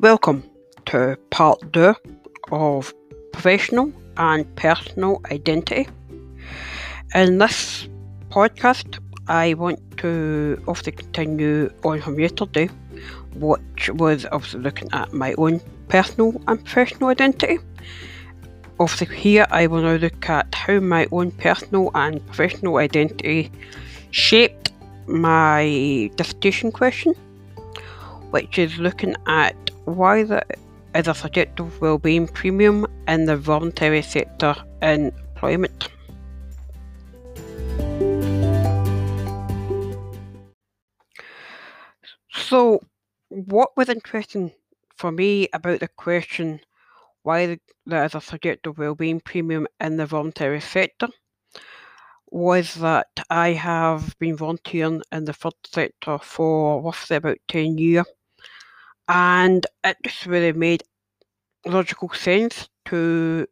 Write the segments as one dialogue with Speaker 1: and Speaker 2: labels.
Speaker 1: Welcome to part two of professional and personal identity. In this podcast, I want to obviously continue on from yesterday, which was obviously looking at my own personal and professional identity. Obviously, here I will now look at how my own personal and professional identity shaped my dissertation question, which is looking at why there is a subjective wellbeing premium in the voluntary sector employment. So, what was interesting for me about the question why there is a subjective wellbeing premium in the voluntary sector was that I have been volunteering in the third sector for roughly about 10 years and it just really made logical sense to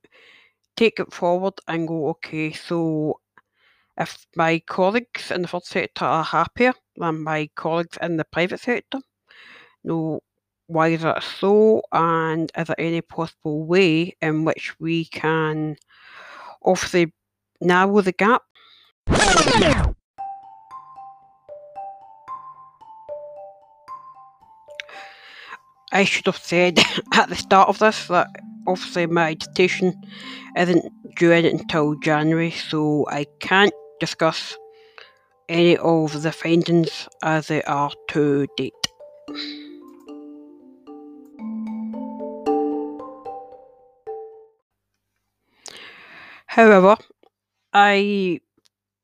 Speaker 1: take it forward and go, okay, so if my colleagues in the third sector are happier than my colleagues in the private sector, know, why is that so? And is there any possible way in which we can obviously narrow the gap? I should have said at the start of this that obviously my dissertation isn't due in until January, so I can't discuss any of the findings as they are to date. However, I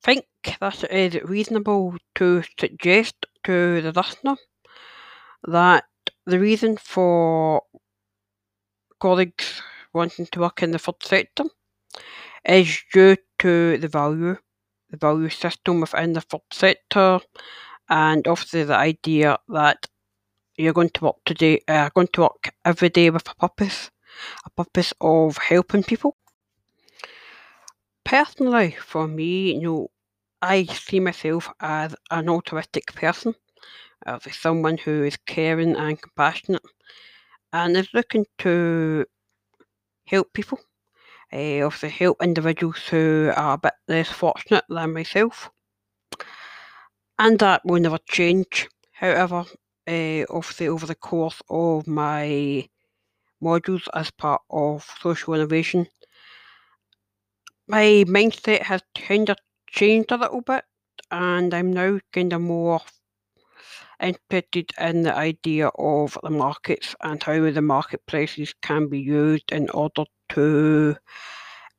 Speaker 1: think that it is reasonable to suggest to the listener that the reason for colleagues wanting to work in the third sector is due to the value, the value system within the third sector, and obviously the idea that you're going to work today, uh, going to work every day with a purpose, a purpose of helping people. Personally, for me, you know, I see myself as an altruistic person as someone who is caring and compassionate and is looking to help people. Uh, obviously, help individuals who are a bit less fortunate than myself. And that will never change. However, uh, obviously, over the course of my modules as part of social innovation, my mindset has kind of changed a little bit, and I'm now kind of more interested in the idea of the markets and how the marketplaces can be used in order to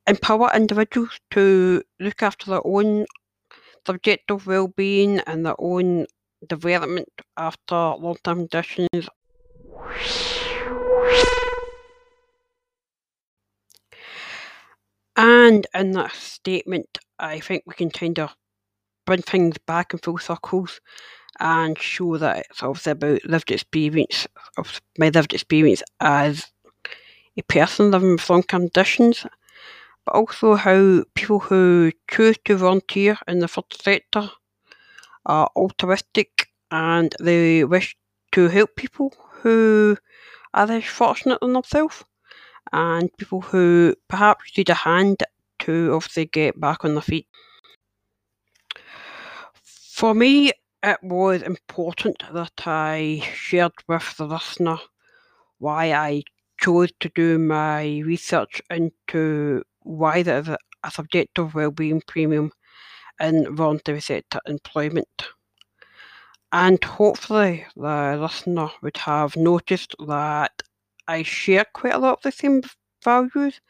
Speaker 1: empower individuals to look after their own subjective well-being and their own development after long-term conditions. And in that statement, I think we can kind of bring things back in full circles and show that it's obviously about lived experience of my lived experience as a person living with long conditions, but also how people who choose to volunteer in the third sector are altruistic and they wish to help people who are less fortunate than themselves and people who perhaps need a hand to obviously get back on their feet. For me, it was important that I shared with the listener why I chose to do my research into why there is a, a subjective wellbeing premium in voluntary sector employment. And hopefully, the listener would have noticed that I share quite a lot of the same values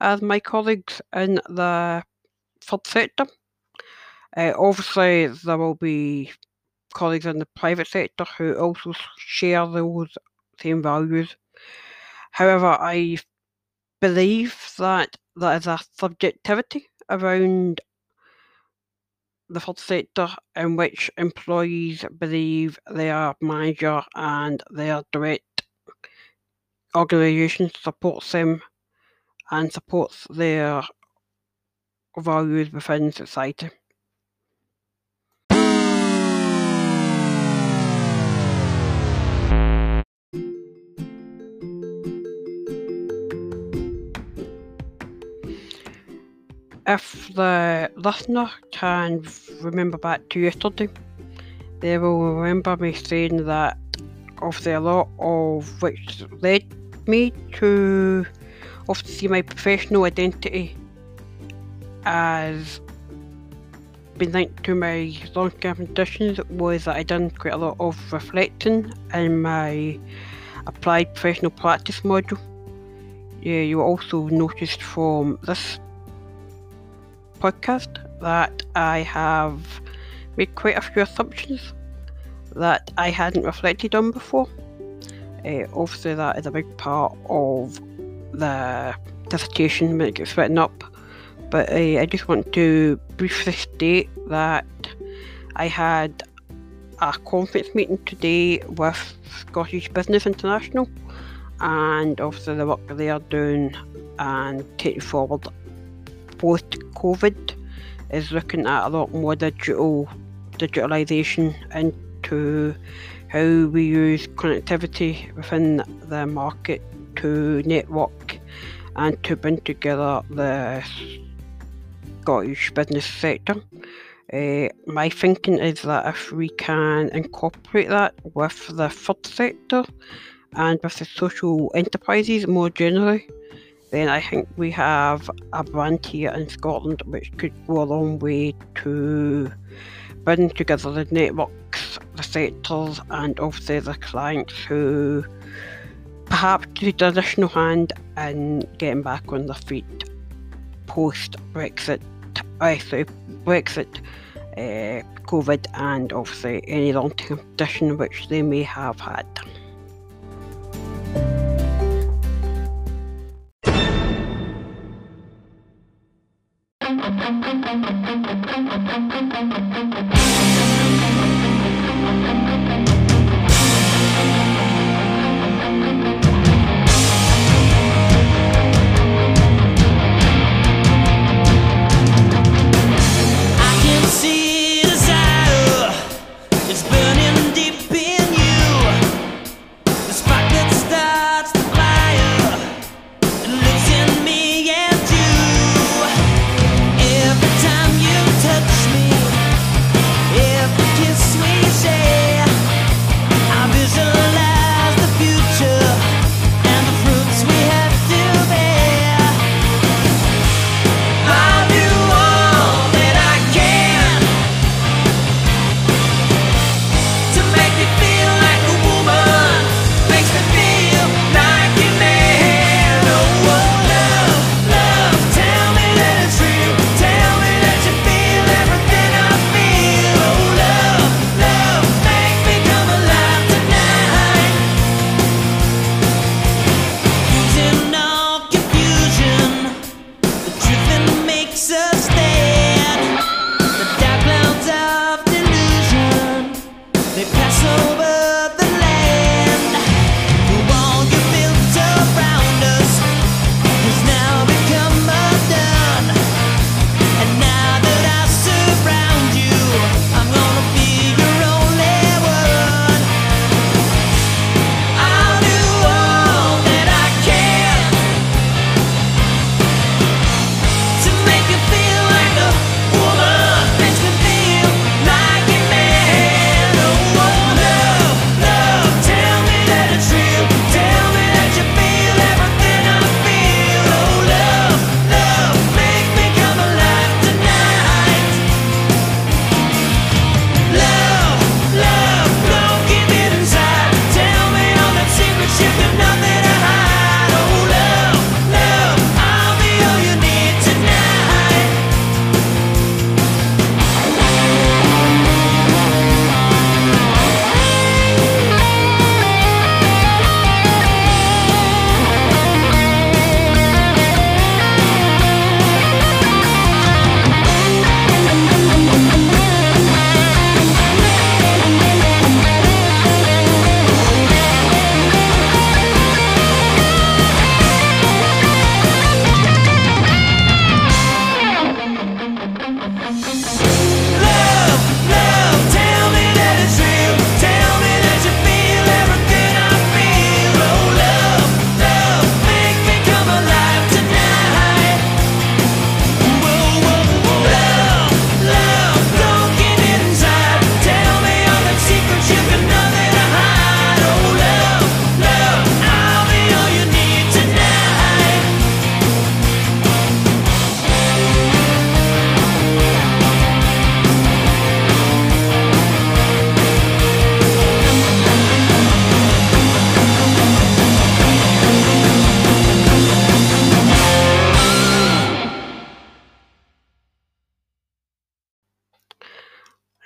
Speaker 1: as my colleagues in the third sector. Uh, obviously, there will be colleagues in the private sector who also share those same values. However, I believe that there is a subjectivity around the third sector in which employees believe their manager and their direct organisation supports them and supports their values within society. If the listener can remember back to yesterday, they will remember me saying that obviously a lot of which led me to see my professional identity as being linked to my long-term conditions was that I done quite a lot of reflecting in my applied professional practice module. Yeah, you also noticed from this podcast that I have made quite a few assumptions that I hadn't reflected on before. Uh, obviously, that is a big part of the dissertation when it gets written up. But uh, I just want to briefly state that I had a conference meeting today with Scottish Business International and obviously the work they are doing and taking forward post COVID is looking at a lot more digital digitalisation into how we use connectivity within the market to network and to bring together the Scottish business sector. Uh, my thinking is that if we can incorporate that with the third sector and with the social enterprises more generally, then I think we have a brand here in Scotland which could go a long way to bring together the networks, the sectors, and obviously the clients who perhaps need an additional hand in getting back on their feet post Brexit, uh, sorry, Brexit, uh, COVID, and obviously any long term condition which they may have had.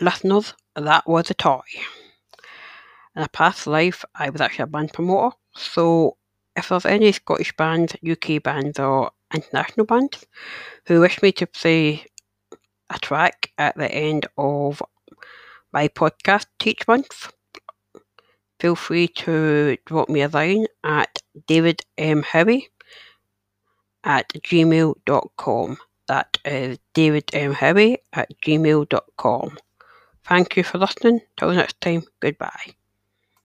Speaker 1: Listeners, that was a toy. In a past life, I was actually a band promoter, so if there's any Scottish bands, UK bands, or international bands who wish me to play a track at the end of my podcast each month, feel free to drop me a line at davidmhowie at gmail.com. That is davidmhowie at gmail.com. Thank you for listening. Till next time, goodbye.